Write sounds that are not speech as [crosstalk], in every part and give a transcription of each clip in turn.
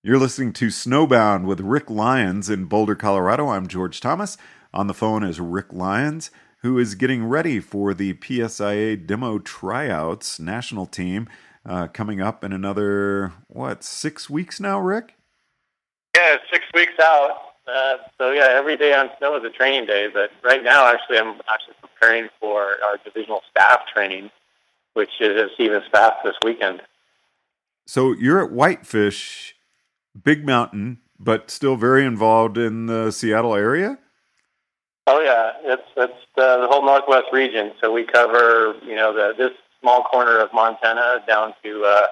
You're listening to Snowbound with Rick Lyons in Boulder, Colorado. I'm George Thomas. On the phone is Rick Lyons, who is getting ready for the PSIA demo tryouts national team uh, coming up in another, what, six weeks now, Rick? Yeah, six weeks out. Uh, so, yeah, every day on snow is a training day. But right now, actually, I'm actually preparing for our divisional staff training, which is Stevens Pass this weekend. So you're at Whitefish big mountain, but still very involved in the Seattle area. Oh yeah, it's it's the, the whole Northwest region. So we cover you know the this small corner of Montana down to uh,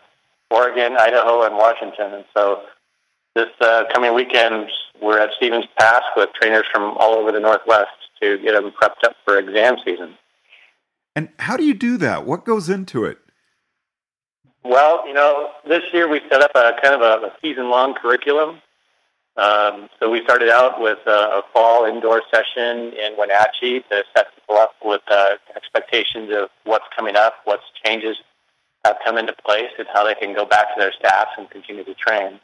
Oregon, Idaho, and Washington. And so this uh, coming weekend, we're at Stevens Pass with trainers from all over the Northwest to get them prepped up for exam season. And how do you do that? What goes into it? Well, you know, this year we set up a kind of a, a season-long curriculum. Um, so we started out with a, a fall indoor session in Wenatchee to set people up with uh, expectations of what's coming up, what changes have come into place, and how they can go back to their staffs and continue to train.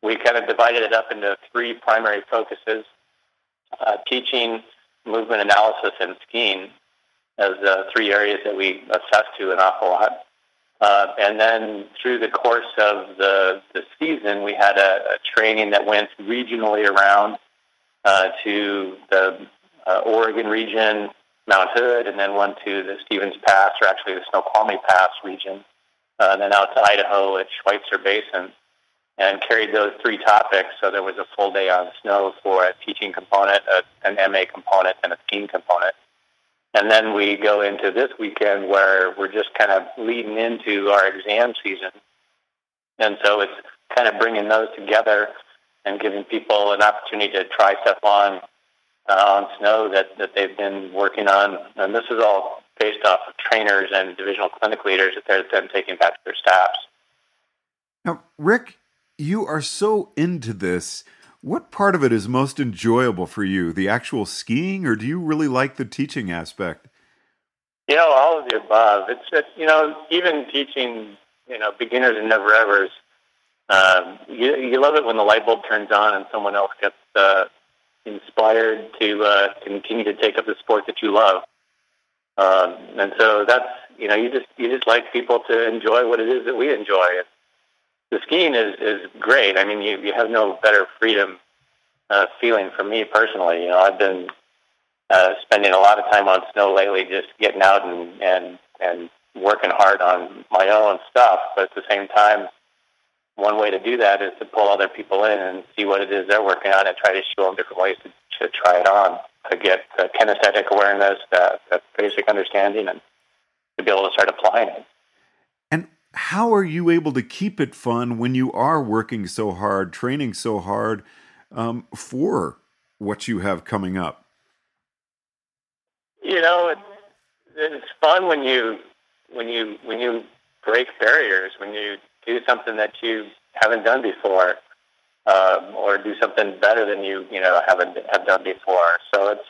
We kind of divided it up into three primary focuses: uh, teaching, movement analysis, and skiing as uh, three areas that we assess to an awful lot. Uh, and then through the course of the, the season, we had a, a training that went regionally around uh, to the uh, Oregon region, Mount Hood, and then one to the Stevens Pass, or actually the Snoqualmie Pass region, uh, and then out to Idaho at Schweitzer Basin, and carried those three topics. So there was a full day on snow for a teaching component, a, an MA component, and a skiing component. And then we go into this weekend where we're just kind of leading into our exam season. And so it's kind of bringing those together and giving people an opportunity to try stuff on uh, on snow that, that they've been working on. And this is all based off of trainers and divisional clinic leaders that they're then taking back to their staffs. Now, Rick, you are so into this. What part of it is most enjoyable for you? The actual skiing, or do you really like the teaching aspect? You know, all of the above. It's, it's you know, even teaching, you know, beginners and never evers. Um, you, you love it when the light bulb turns on and someone else gets uh, inspired to uh, continue to take up the sport that you love. Um, and so that's you know, you just you just like people to enjoy what it is that we enjoy. And the skiing is is great. I mean, you you have no better freedom uh, feeling for me personally. You know, I've been uh, spending a lot of time on snow lately, just getting out and and and working hard on my own stuff. But at the same time, one way to do that is to pull other people in and see what it is they're working on, and try to show them different ways to, to try it on to get the kinesthetic awareness, that, that basic understanding, and to be able to start applying it how are you able to keep it fun when you are working so hard, training so hard um, for what you have coming up? You know, it's, fun when you when you when you break barriers, when you do something that you haven't done before, um, or do something better than you you know haven't have done before. So it's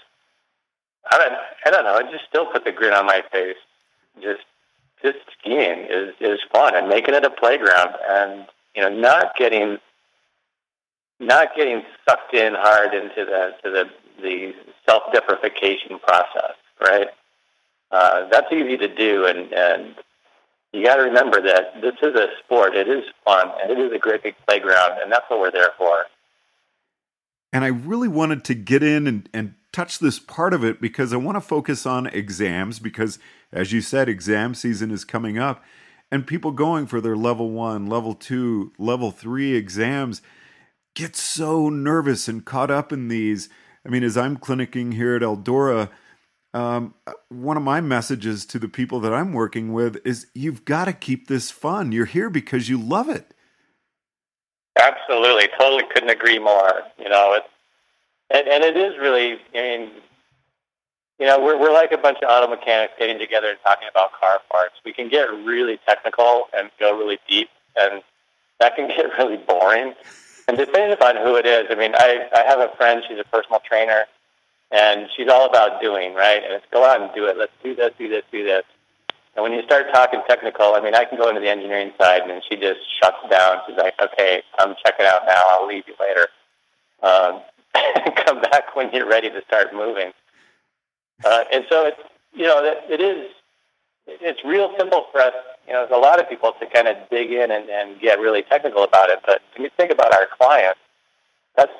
I don't I don't know. It just still put the grin on my face. Just just skiing is is fun and making it a playground and you know not getting not getting sucked in hard into the to the the self deprecation process, right? Uh, that's easy to do, and and you got to remember that this is a sport. It is fun, and it is a great big playground, and that's what we're there for. And I really wanted to get in and, and touch this part of it because I want to focus on exams because, as you said, exam season is coming up and people going for their level one, level two, level three exams get so nervous and caught up in these. I mean, as I'm clinicking here at Eldora, um, one of my messages to the people that I'm working with is you've got to keep this fun. You're here because you love it. Absolutely. Totally couldn't agree more. You know, it's and, and it is really, I mean, you know, we're, we're like a bunch of auto mechanics getting together and talking about car parts. We can get really technical and go really deep, and that can [laughs] get really boring. And depending upon who it is, I mean, I, I have a friend, she's a personal trainer, and she's all about doing, right? And it's go out and do it. Let's do this, do this, do this. And when you start talking technical, I mean, I can go into the engineering side, and she just shuts down. She's like, "Okay, I'm checking out now. I'll leave you later. Um, [laughs] come back when you're ready to start moving." Uh, and so it's you know it, it is it's real simple for us. You know, there's a lot of people to kind of dig in and, and get really technical about it. But when you think about our clients, that's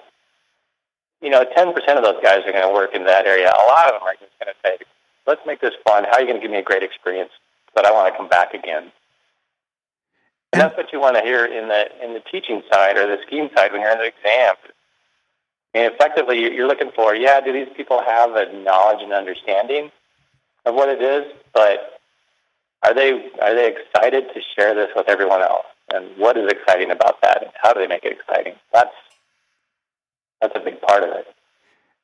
you know, 10% of those guys are going to work in that area. A lot of them are just going to say, let's make this fun. How are you going to give me a great experience that I want to come back again? And that's what you want to hear in the in the teaching side or the scheme side when you're in the exam. And effectively, you're looking for, yeah, do these people have a knowledge and understanding of what it is, but are they are they excited to share this with everyone else? And what is exciting about that? And how do they make it exciting? That's that's a big part of it.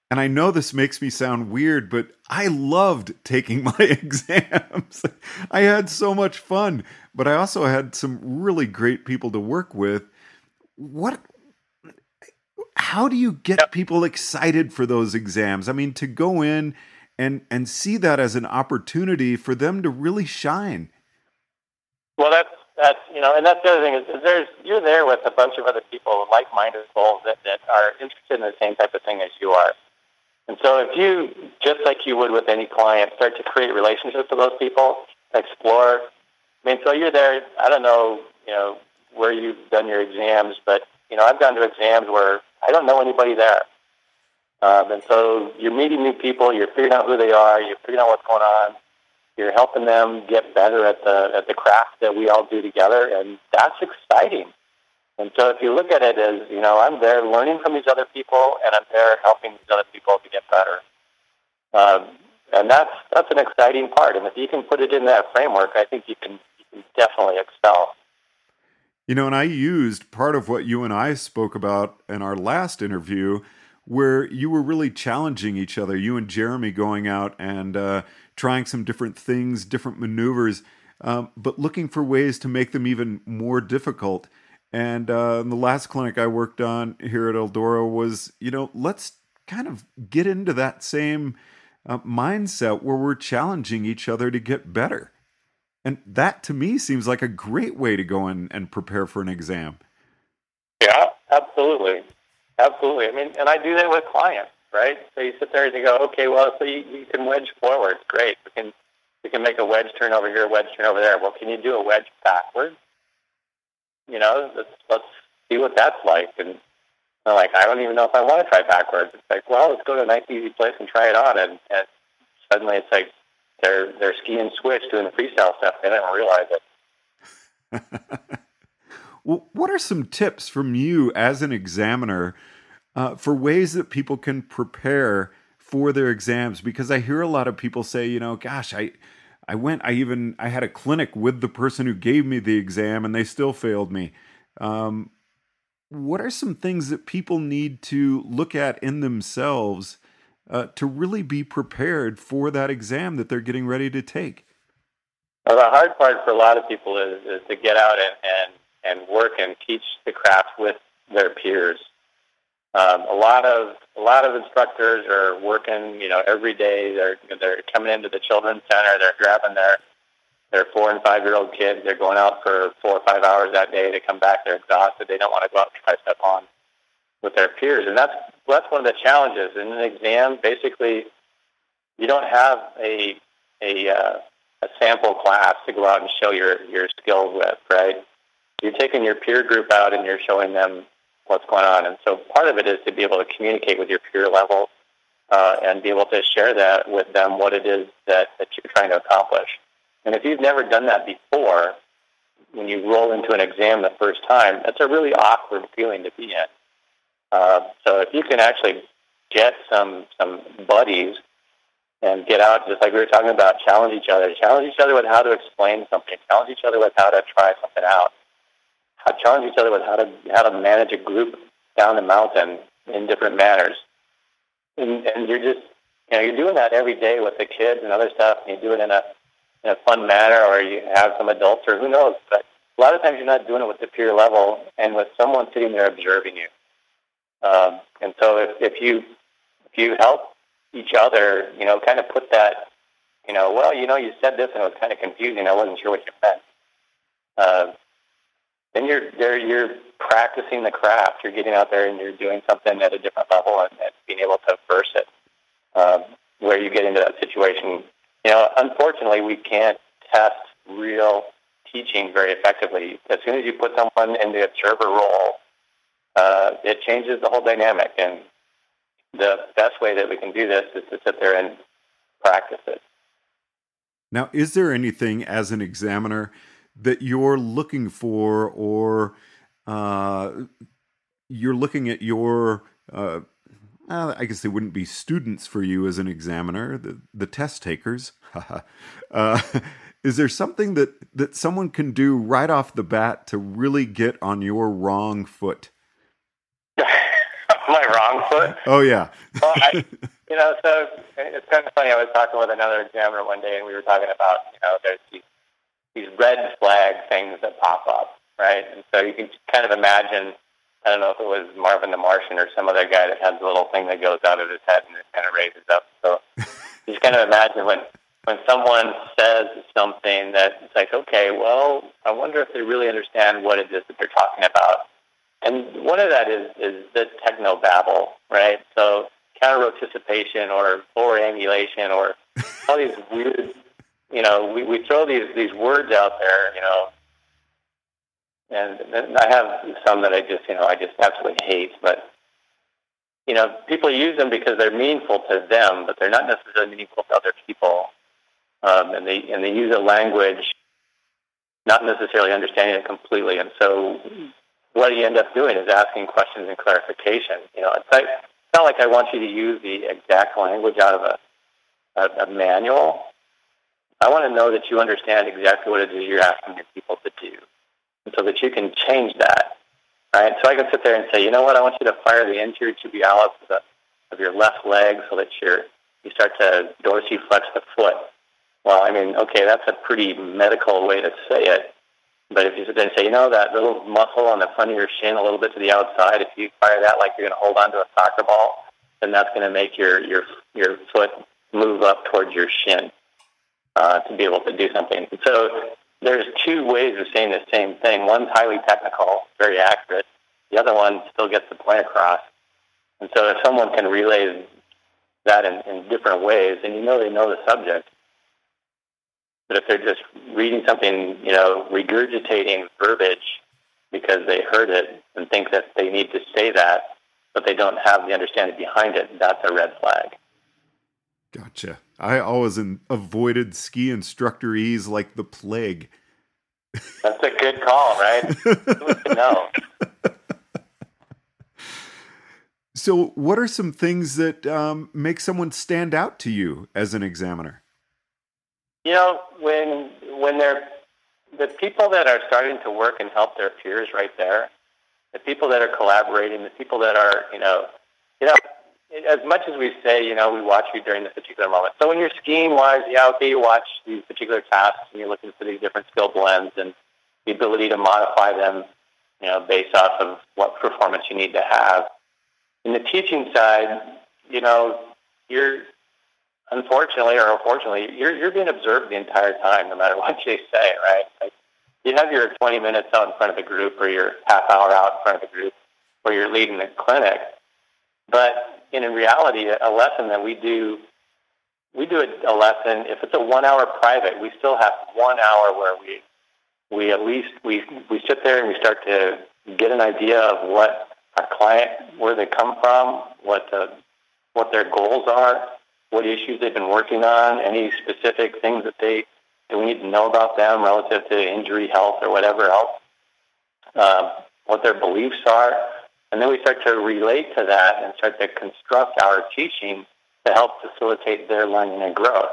And I know this makes me sound weird, but I loved taking [laughs] my exams. I had so much fun, but I also had some really great people to work with. What how do you get yep. people excited for those exams? I mean, to go in and and see that as an opportunity for them to really shine. Well, that's that's you know, and that's the other thing is, is there's you're there with a bunch of other people, like-minded souls that that are interested in the same type of thing as you are. And so, if you just like you would with any client, start to create relationships with those people, explore. I mean, so you're there. I don't know, you know, where you've done your exams, but you know, I've gone to exams where I don't know anybody there. Um, and so you're meeting new people, you're figuring out who they are, you're figuring out what's going on, you're helping them get better at the at the craft that we all do together, and that's exciting. And so, if you look at it as you know, I'm there learning from these other people, and I'm there helping these other people to get better. Um, and that's that's an exciting part. And if you can put it in that framework, I think you can, you can definitely excel. You know, and I used part of what you and I spoke about in our last interview, where you were really challenging each other. You and Jeremy going out and uh, trying some different things, different maneuvers, um, but looking for ways to make them even more difficult. And uh, the last clinic I worked on here at Eldora was, you know, let's kind of get into that same uh, mindset where we're challenging each other to get better. And that to me seems like a great way to go in and prepare for an exam. Yeah, absolutely. Absolutely. I mean, and I do that with clients right? So you sit there and you go, okay, well, so you, you can wedge forward. Great. We can we can make a wedge turn over here, a wedge turn over there. Well, can you do a wedge backwards? You know, let's let's see what that's like. And they're like, I don't even know if I want to try backwards. It's like, well, let's go to a nice easy place and try it on. And, and suddenly it's like they're they're skiing switch doing the freestyle stuff. They don't realize it. [laughs] well, what are some tips from you as an examiner? uh, for ways that people can prepare for their exams because I hear a lot of people say, you know, gosh, I I went I even I had a clinic with the person who gave me the exam and they still failed me. Um, what are some things that people need to look at in themselves uh, to really be prepared for that exam that they're getting ready to take? Well, the hard part for a lot of people is, is to get out and, and, and work and teach the craft with their peers. Um, a lot of a lot of instructors are working, you know, every day. They're they're coming into the children's center. They're grabbing their their four and five year old kids. They're going out for four or five hours that day. They come back. They're exhausted. They don't want to go out and try step on with their peers, and that's that's one of the challenges in an exam. Basically, you don't have a a uh, a sample class to go out and show your your skills with, right? You're taking your peer group out and you're showing them what's going on. And so part of it is to be able to communicate with your peer level uh, and be able to share that with them what it is that, that you're trying to accomplish. And if you've never done that before, when you roll into an exam the first time, that's a really awkward feeling to be in. Uh, so if you can actually get some some buddies and get out, just like we were talking about, challenge each other, challenge each other with how to explain something, challenge each other with how to try something out challenge each other with how to how to manage a group down the mountain in different manners. And, and you're just you know you're doing that every day with the kids and other stuff. And you do it in a in a fun manner, or you have some adults, or who knows. But a lot of times you're not doing it with the peer level and with someone sitting there observing you. Um, and so if, if you if you help each other, you know, kind of put that you know, well, you know, you said this and it was kind of confusing. I wasn't sure what you meant. Uh, then you're there. You're practicing the craft. You're getting out there and you're doing something at a different level and, and being able to verse it. Um, where you get into that situation, you know, unfortunately, we can't test real teaching very effectively. As soon as you put someone in the observer role, uh, it changes the whole dynamic. And the best way that we can do this is to sit there and practice it. Now, is there anything as an examiner that you're looking for, or uh, you're looking at your, uh, I guess they wouldn't be students for you as an examiner, the, the test takers. [laughs] uh, is there something that, that someone can do right off the bat to really get on your wrong foot? My wrong foot? Oh, yeah. well, I, you know, so it's kind of funny. I was talking with another examiner one day, and we were talking about, you know, there's these these red flag things that pop up, right? And so you can kind of imagine. I don't know if it was Marvin the Martian or some other guy that has a little thing that goes out of his head and it kind of raises up. So you [laughs] just kind of imagine when when someone says something that it's like, okay, well, I wonder if they really understand what it is that they're talking about. And one of that is is the techno babble, right? So counter roticipation or forward angulation or [laughs] all these weird you know, we, we throw these these words out there, you know, and, and I have some that I just, you know, I just absolutely hate, but you know, people use them because they're meaningful to them, but they're not necessarily meaningful to other people, um, and they and they use a language not necessarily understanding it completely, and so what you end up doing is asking questions and clarification. You know, it's, like, not like I want you to use the exact language out of a, a, a manual, I want to know that you understand exactly what it is you're asking your people to do, and so that you can change that. Right? So I can sit there and say, you know what? I want you to fire the anterior tibialis of, the, of your left leg so that you're, you start to dorsiflex the foot. Well, I mean, okay, that's a pretty medical way to say it. But if you and say, you know, that little muscle on the front of your shin, a little bit to the outside, if you fire that like you're going to hold on to a soccer ball, then that's going to make your your your foot move up towards your shin uh, to be able to do something. So there's two ways of saying the same thing. One's highly technical, very accurate. The other one still gets the point across. And so if someone can relay that in, in different ways, and you know they know the subject, but if they're just reading something, you know, regurgitating verbiage because they heard it and think that they need to say that, but they don't have the understanding behind it, that's a red flag. Gotcha. I always avoided ski instructor ease like the plague. That's a good call, right? no. [laughs] So, what are some things that um, make someone stand out to you as an examiner? You know, when when they're the people that are starting to work and help their peers right there, the people that are collaborating, the people that are, you know, you know, as much as we say, you know, we watch you during this particular moment. So when you're skiing wise, yeah, okay, you watch these particular tasks and you're looking for these different skill blends and the ability to modify them, you know, based off of what performance you need to have. In the teaching side, you know, you're unfortunately or unfortunately, you're you're being observed the entire time, no matter [laughs] what you say, right? Like you have your 20 minutes out in front of the group or your half hour out in front of the group where you're leading the clinic, but in reality, a lesson that we do, we do a, lesson. If it's a one-hour private, we still have one hour where we we at least we we sit there and we start to get an idea of what our client, where they come from, what the, what their goals are, what issues they've been working on, any specific things that they that we need to know about them relative to injury, health, or whatever else, uh, what their beliefs are, and then we start to relate to that and start to construct our teaching to help facilitate their learning and growth.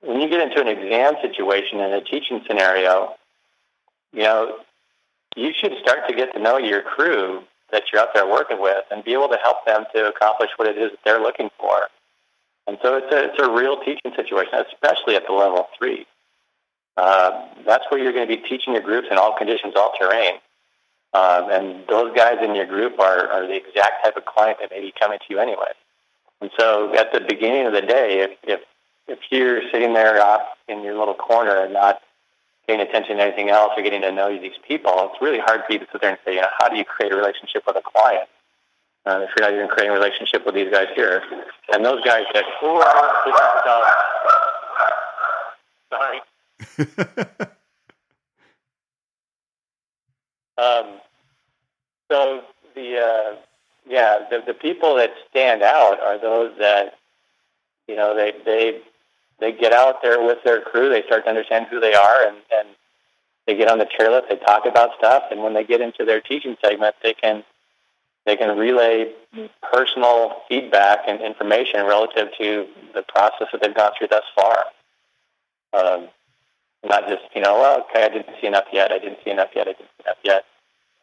When you get into an exam situation in a teaching scenario, you know, you should start to get to know your crew that you're out there working with and be able to help them to accomplish what it is that they're looking for. And so it's a, it's a real teaching situation, especially at the level three. Uh, that's where you're going to be teaching your groups in all conditions, all terrain. Um, and those guys in your group are, are the exact type of client that may be coming to you anyway. And so at the beginning of the day, if, if if you're sitting there off in your little corner and not paying attention to anything else or getting to know these people, it's really hard for you to sit there and say, you know, how do you create a relationship with a client? Uh, if you're not even creating a relationship with these guys here. And those guys that, sorry. [laughs] um, so the, uh, yeah, the, the people that stand out are those that, you know, they, they, they get out there with their crew, they start to understand who they are, and, and they get on the chairlift, they talk about stuff, and when they get into their teaching segment, they can they can relay personal feedback and information relative to the process that they've gone through thus far. Um, not just you know, well, okay, I didn't see enough yet. I didn't see enough yet. I didn't see enough yet.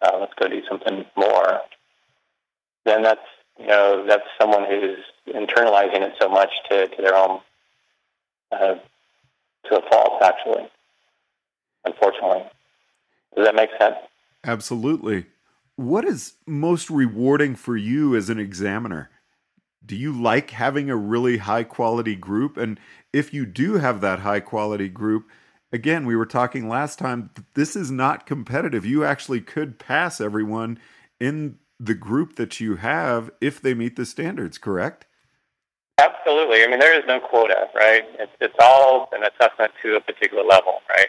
Uh, let's go do something more. Then that's you know that's someone who's internalizing it so much to, to their own uh, to a fault, actually. Unfortunately, does that make sense? Absolutely. What is most rewarding for you as an examiner? Do you like having a really high quality group? And if you do have that high quality group, again, we were talking last time, this is not competitive. You actually could pass everyone in the group that you have if they meet the standards, correct? Absolutely. I mean, there is no quota, right? It's, it's all an assessment to a particular level, right?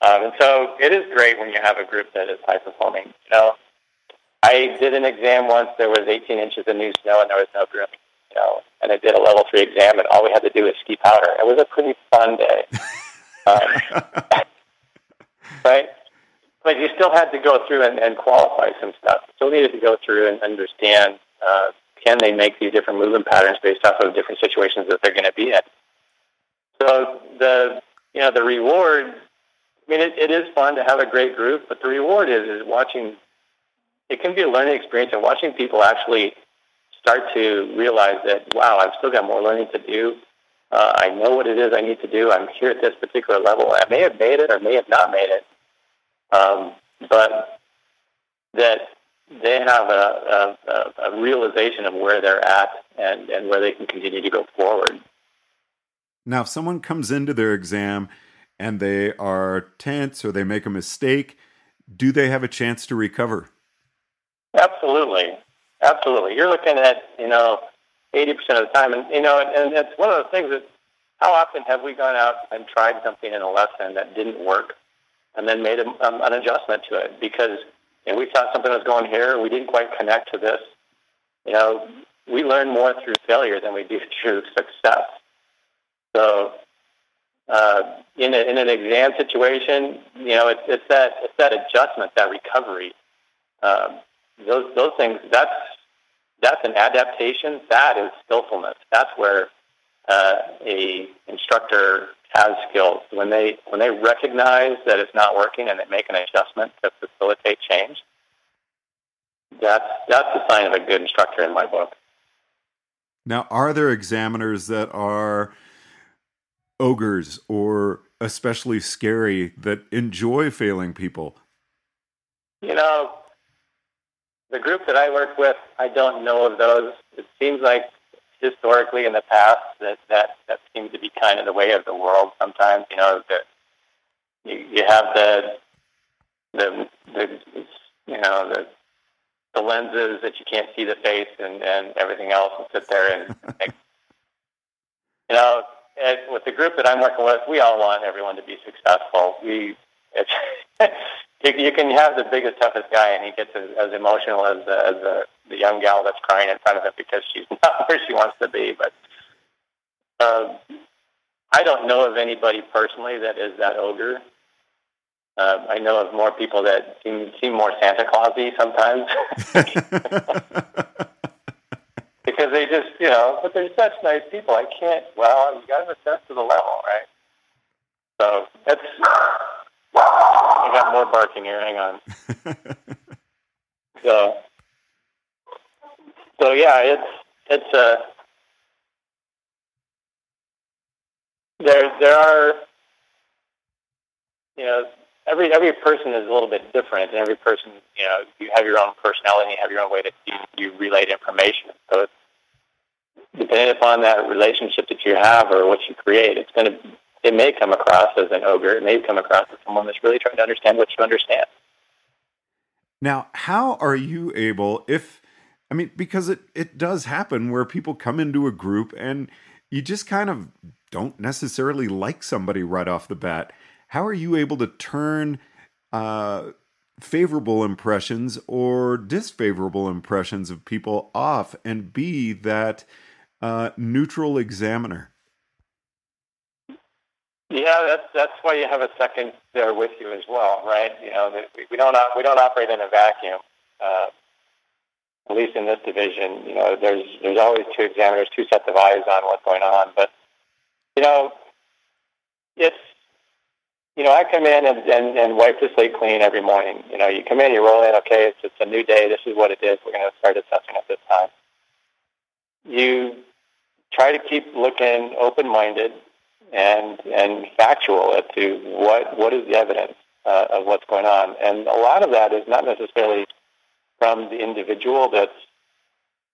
Um, and so it is great when you have a group that is high performing. You know, I did an exam once. There was 18 inches of new snow and there was no grooming. You know, and I did a level three exam, and all we had to do was ski powder. It was a pretty fun day, [laughs] um, [laughs] right? But you still had to go through and, and qualify some stuff. You still needed to go through and understand uh, can they make these different movement patterns based off of different situations that they're going to be in. So the you know the reward. I mean, it, it is fun to have a great group, but the reward is is watching it can be a learning experience and watching people actually start to realize that, wow, I've still got more learning to do. Uh, I know what it is I need to do. I'm here at this particular level. I may have made it or may have not made it. Um, but that they have a, a, a realization of where they're at and, and where they can continue to go forward. Now, if someone comes into their exam and they are tense or they make a mistake, do they have a chance to recover? Absolutely, absolutely. You're looking at you know eighty percent of the time, and you know, and, it's one of the things that how often have we gone out and tried something in a lesson that didn't work, and then made a, um, an adjustment to it because you know, we thought something was going here, we didn't quite connect to this. You know, we learn more through failure than we do [laughs] through success. So, uh, in, a, in an exam situation, you know, it's, it's that it's that adjustment, that recovery. Um, those those things that's that's an adaptation. That is skillfulness. That's where uh, a instructor has skills when they when they recognize that it's not working and they make an adjustment to facilitate change. That's that's the sign of a good instructor in my book. Now, are there examiners that are ogres or especially scary that enjoy failing people? You know, the group that I work with, I don't know of those. It seems like historically in the past that that that seems to be kind of the way of the world. Sometimes, you know, that you, you have the the the you know the the lenses that you can't see the face and and everything else, and sit there and [laughs] you know. And with the group that I'm working with, we all want everyone to be successful. We it's [laughs] you, you can have the biggest, toughest guy, and he gets as, as emotional as, uh, as the, the young gal that's crying in front of him because she's [laughs] not where she wants to be. But uh, I don't know of anybody personally that is that ogre. Uh, I know of more people that seem seem more Santa Clausy sometimes. [laughs] because they just, you know, but they're such nice people. I can't. Well, you got to assess to the level, right? So that's I got more barking here. Hang on. so, so yeah, it's it's uh, there there are you know every every person is a little bit different, and every person you know you have your own personality, you have your own way that you, you relate information. So it's depending upon that relationship that you have or what you create, it's going to it may come across as an ogre. It may come across as someone that's really trying to understand what you understand. Now, how are you able, if, I mean, because it, it does happen where people come into a group and you just kind of don't necessarily like somebody right off the bat. How are you able to turn uh, favorable impressions or disfavorable impressions of people off and be that uh, neutral examiner? Yeah, that's that's why you have a second there with you as well, right? You know, we don't we don't operate in a vacuum. Uh, at least in this division, you know, there's there's always two examiners, two sets of eyes on what's going on. But you know, it's you know, I come in and, and, and wipe the slate clean every morning. You know, you come in, you roll in, okay, it's, it's a new day. This is what it is. We're going to start assessing at this time. You try to keep looking open-minded and and factual as to what what is the evidence uh, of what's going on. And a lot of that is not necessarily from the individual that's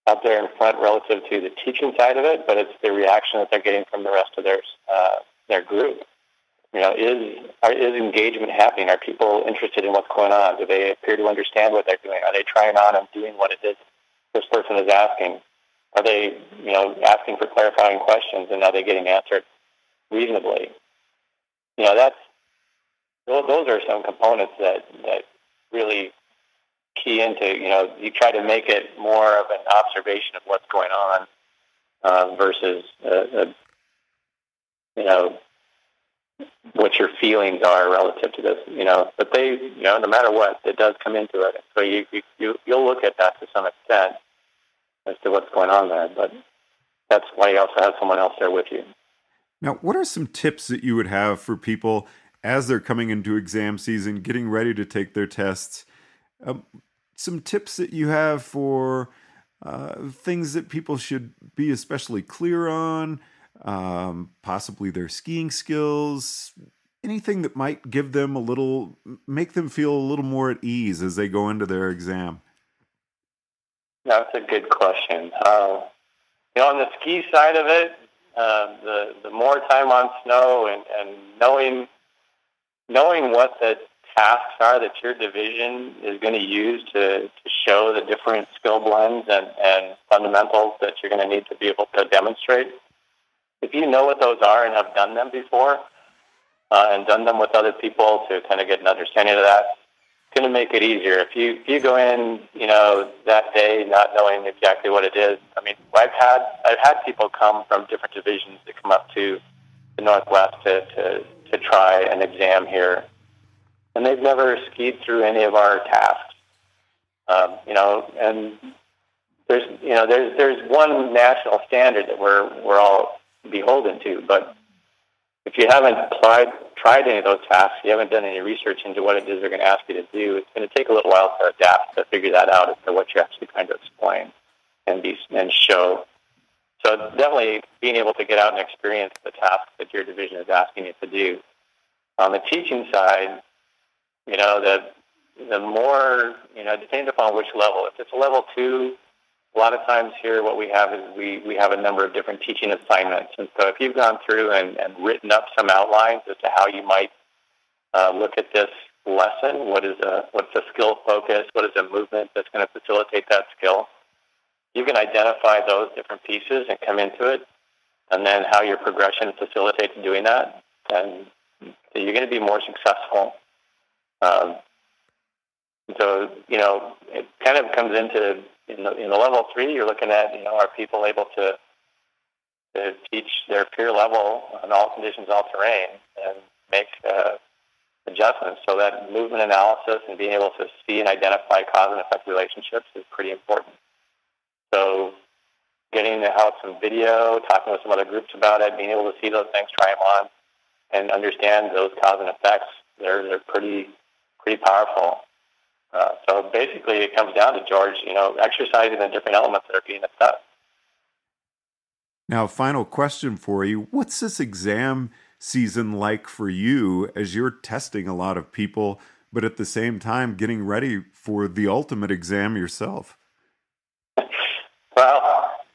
out there in front relative to the teaching side of it, but it's the reaction that they're getting from the rest of their uh, their group. You know, is is engagement happening? Are people interested in what's going on? Do they appear to understand what they're doing? Are they trying on and doing what it is this person is asking? Are they, you know, asking for clarifying questions and are they getting answered reasonably? You know, that's those are some components that that really key into. You know, you try to make it more of an observation of what's going on uh, versus a, a, you know what your feelings are relative to this, you know. But they, you know, no matter what, it does come into it. So you you you'll look at that to some extent as to what's going on there. But that's why you also have someone else there with you. Now, what are some tips that you would have for people as they're coming into exam season, getting ready to take their tests? Um, some tips that you have for uh, things that people should be especially clear on um, possibly their skiing skills, anything that might give them a little, make them feel a little more at ease as they go into their exam? That's a good question. Uh, you know, on the ski side of it, uh, the the more time on snow and, and knowing knowing what the tasks are that your division is going to use to, to show the different skill blends and, and fundamentals that you're going to need to be able to demonstrate if you know what those are and have done them before, uh, and done them with other people to kind of get an understanding of that, going to make it easier. If you if you go in, you know, that day not knowing exactly what it is. I mean, I've had I've had people come from different divisions that come up to the Northwest to to, to try an exam here, and they've never skied through any of our tasks. Um, you know, and there's you know there's there's one national standard that we're we're all beholden to. But if you haven't tried tried any of those tasks, you haven't done any research into what it is they're going to ask you to do, it's going to take a little while to adapt to figure that out as to what you're actually trying to explain and be and show. So definitely being able to get out and experience the tasks that your division is asking you to do. On the teaching side, you know, the the more, you know, depending upon which level. If it's a level two, a lot of times here what we have is we, we have a number of different teaching assignments. And so if you've gone through and, and written up some outlines as to how you might uh, look at this lesson, what is a, what's a skill focus, what is a movement that's going to facilitate that skill, you can identify those different pieces and come into it, and then how your progression facilitates doing that, and you're going to be more successful. Um, so, you know, it kind of comes into in the in the level three, you're looking at you know are people able to to teach their peer level on all conditions, all terrain, and make uh, adjustments. So that movement analysis and being able to see and identify cause and effect relationships is pretty important. So getting out some video, talking with some other groups about it, being able to see those things, try them on, and understand those cause and effects. They're they're pretty pretty powerful. Uh, so basically, it comes down to George, you know, exercising the different elements that are being assessed. Now, final question for you: What's this exam season like for you as you're testing a lot of people, but at the same time getting ready for the ultimate exam yourself? [laughs] Well,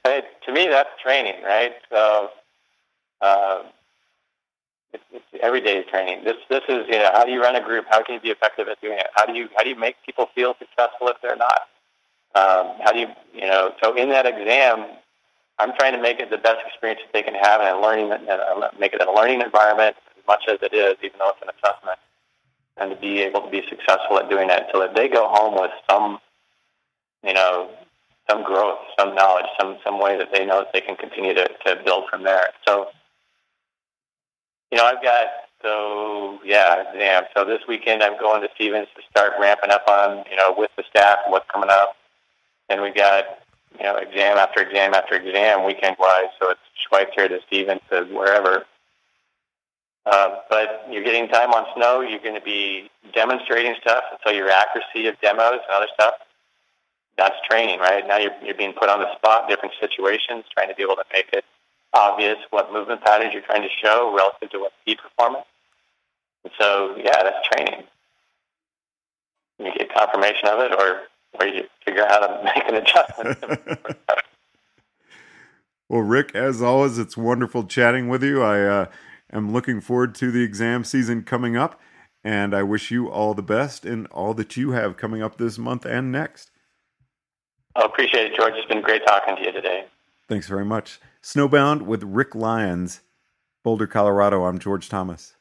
Hey, to me, that's training, right? So, uh, it's every day training. This this is you know how do you run a group? How can you be effective at doing it? How do you how do you make people feel successful if they're not? Um, how do you you know? So in that exam, I'm trying to make it the best experience that they can have and learning and make it a learning environment as much as it is, even though it's an assessment, and to be able to be successful at doing that, so that they go home with some you know some growth, some knowledge, some some way that they know that they can continue to, to build from there. So you know, I've got so yeah, exam. So this weekend I'm going to Stevens to start ramping up on you know with the staff what's coming up, and we got you know exam after exam after exam weekend wise. So it's Schweitzer to Stevens to wherever. Uh, but you're getting time on snow. You're going to be demonstrating stuff, and so your accuracy of demos and other stuff. That's training, right? Now you're, you're being put on the spot, different situations, trying to be able to make it obvious what movement patterns you're trying to show relative to what speed performance. And so, yeah, that's training. You get confirmation of it, or or you figure out how to [laughs] make an adjustment. [laughs] well, Rick, as always, it's wonderful chatting with you. I uh, am looking forward to the exam season coming up, and I wish you all the best in all that you have coming up this month and next. I appreciate it, George. It's been great talking to you today. Thanks very much. Snowbound with Rick Lyons, Boulder, Colorado. I'm George Thomas.